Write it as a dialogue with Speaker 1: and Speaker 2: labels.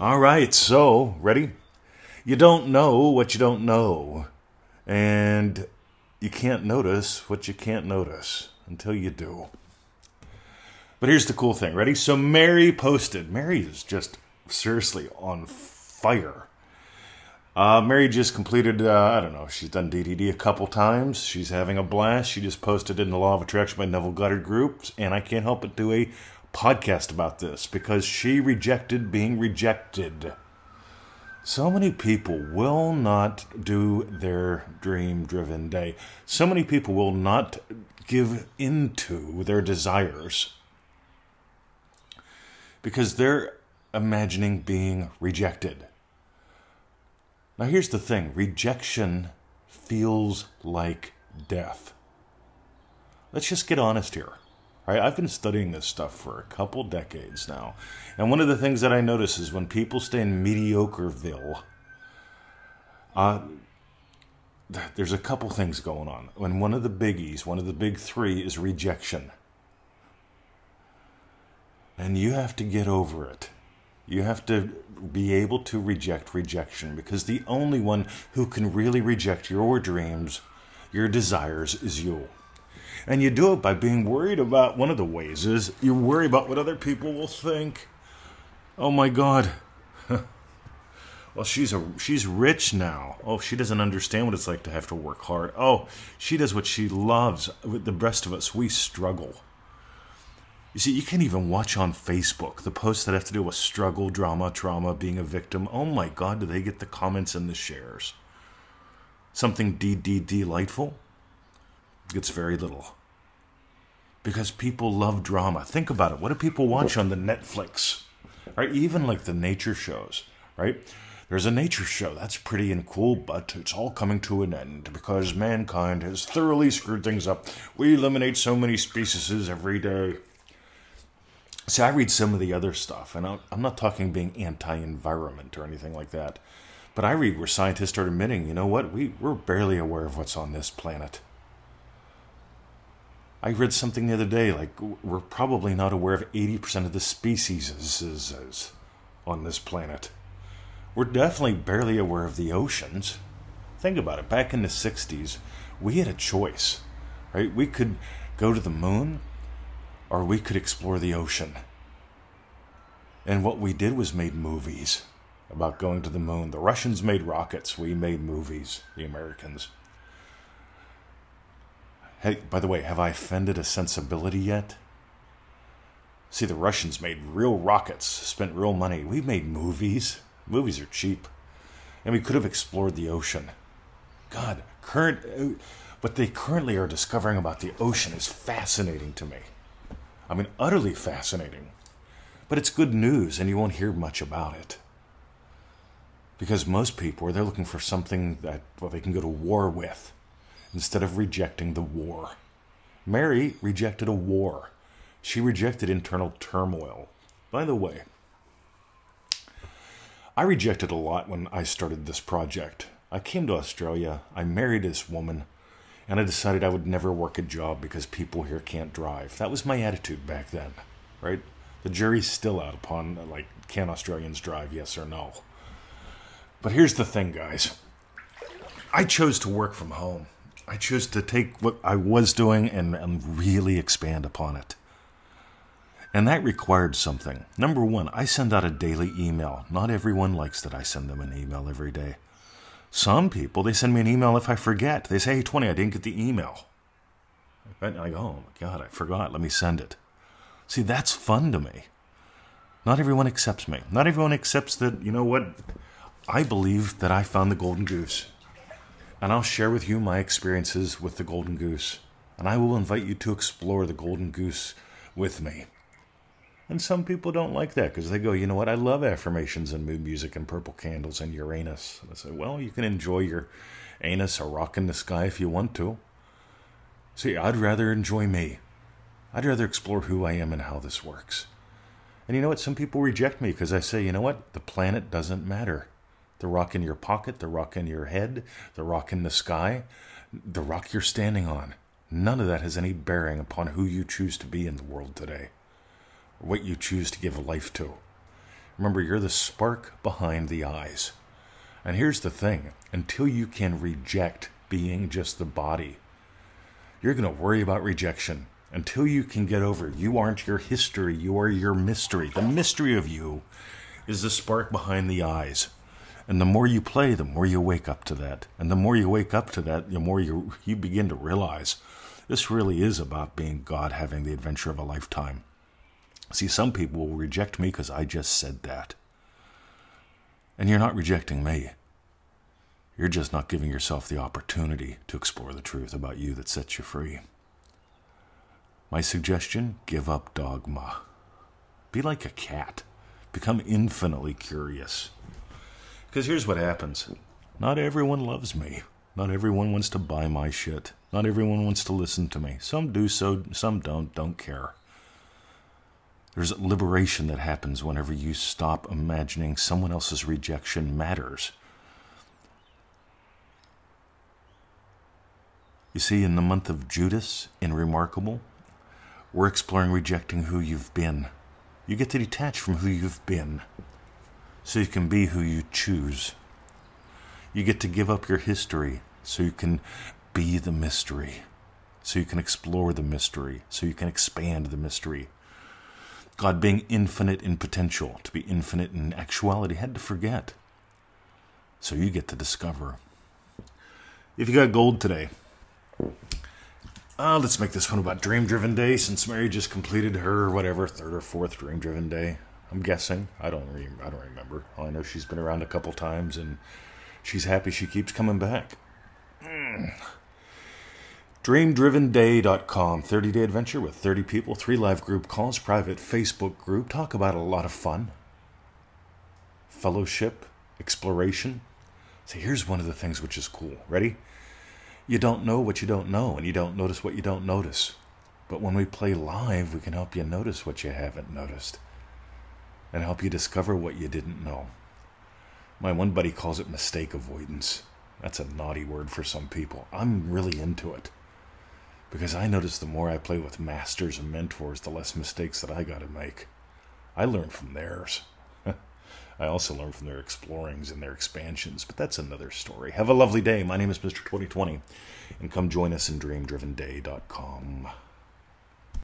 Speaker 1: All right, so ready? You don't know what you don't know, and you can't notice what you can't notice until you do. But here's the cool thing. Ready? So Mary posted. Mary is just seriously on fire. Uh, Mary just completed, uh, I don't know, she's done DDD a couple times. She's having a blast. She just posted in the Law of Attraction by Neville Goddard Groups, and I can't help but do a podcast about this because she rejected being rejected. So many people will not do their dream driven day. So many people will not give into their desires because they're imagining being rejected. Now, here's the thing rejection feels like death. Let's just get honest here. I've been studying this stuff for a couple decades now. And one of the things that I notice is when people stay in Mediocreville, uh, there's a couple things going on. When one of the biggies, one of the big three, is rejection. And you have to get over it. You have to be able to reject rejection because the only one who can really reject your dreams, your desires, is you. And you do it by being worried about one of the ways is you worry about what other people will think. Oh my God. well, she's a she's rich now. Oh, she doesn't understand what it's like to have to work hard. Oh, she does what she loves. With The rest of us, we struggle. You see, you can't even watch on Facebook the posts that have to do with struggle, drama, trauma, being a victim. Oh my God, do they get the comments and the shares? Something DD delightful gets very little. Because people love drama. Think about it. What do people watch on the Netflix? Right? Even like the nature shows, right? There's a nature show. That's pretty and cool, but it's all coming to an end because mankind has thoroughly screwed things up. We eliminate so many species every day. See, I read some of the other stuff, and I'm not talking being anti-environment or anything like that, but I read where scientists are admitting, you know what, we we're barely aware of what's on this planet. I read something the other day, like we're probably not aware of 80% of the species on this planet. We're definitely barely aware of the oceans. Think about it. Back in the 60s, we had a choice, right? We could go to the moon or we could explore the ocean. And what we did was made movies about going to the moon. The Russians made rockets, we made movies, the Americans. Hey, by the way, have I offended a sensibility yet? See, the Russians made real rockets, spent real money. We made movies. Movies are cheap. And we could have explored the ocean. God, current uh, what they currently are discovering about the ocean is fascinating to me. I mean, utterly fascinating. But it's good news, and you won't hear much about it. Because most people, they're looking for something that well, they can go to war with instead of rejecting the war. Mary rejected a war. She rejected internal turmoil. By the way, I rejected a lot when I started this project. I came to Australia, I married this woman, and I decided I would never work a job because people here can't drive. That was my attitude back then, right? The jury's still out upon, like, can Australians drive, yes or no? But here's the thing, guys. I chose to work from home. I chose to take what I was doing and, and really expand upon it. And that required something. Number one, I send out a daily email. Not everyone likes that I send them an email every day. Some people, they send me an email if I forget. They say, hey, 20, I didn't get the email. And I go, oh my God, I forgot. Let me send it. See, that's fun to me. Not everyone accepts me. Not everyone accepts that, you know what? I believe that I found the golden goose. And I'll share with you my experiences with the golden goose. And I will invite you to explore the golden goose with me. And some people don't like that because they go, you know what? I love affirmations and mood music and purple candles and Uranus. And I say, well, you can enjoy your anus or rock in the sky if you want to. See, I'd rather enjoy me. I'd rather explore who I am and how this works. And you know what? Some people reject me because I say, you know what? The planet doesn't matter. The rock in your pocket, the rock in your head, the rock in the sky, the rock you're standing on. None of that has any bearing upon who you choose to be in the world today, or what you choose to give life to. Remember, you're the spark behind the eyes. And here's the thing until you can reject being just the body, you're going to worry about rejection until you can get over you aren't your history, you are your mystery. The mystery of you is the spark behind the eyes. And the more you play, the more you wake up to that. And the more you wake up to that, the more you, you begin to realize this really is about being God having the adventure of a lifetime. See, some people will reject me because I just said that. And you're not rejecting me. You're just not giving yourself the opportunity to explore the truth about you that sets you free. My suggestion give up dogma. Be like a cat, become infinitely curious. Because here's what happens not everyone loves me. Not everyone wants to buy my shit. Not everyone wants to listen to me. Some do so, some don't, don't care. There's liberation that happens whenever you stop imagining someone else's rejection matters. You see, in the month of Judas, in Remarkable, we're exploring rejecting who you've been. You get to detach from who you've been so you can be who you choose. You get to give up your history so you can be the mystery, so you can explore the mystery, so you can expand the mystery. God, being infinite in potential, to be infinite in actuality, had to forget. So you get to discover. If you got gold today, uh, let's make this one about Dream Driven Day since Mary just completed her, whatever, third or fourth Dream Driven Day. I'm guessing. I don't, re- I don't remember. All I know she's been around a couple times and she's happy she keeps coming back. Mm. DreamDrivenDay.com 30 day adventure with 30 people, three live group calls, private Facebook group. Talk about a lot of fun, fellowship, exploration. So here's one of the things which is cool. Ready? You don't know what you don't know, and you don't notice what you don't notice. But when we play live, we can help you notice what you haven't noticed and help you discover what you didn't know. My one buddy calls it mistake avoidance. That's a naughty word for some people. I'm really into it because I notice the more I play with masters and mentors, the less mistakes that I got to make. I learn from theirs. I also learn from their explorings and their expansions, but that's another story. Have a lovely day. My name is Mr. 2020, and come join us in dreamdrivenday.com.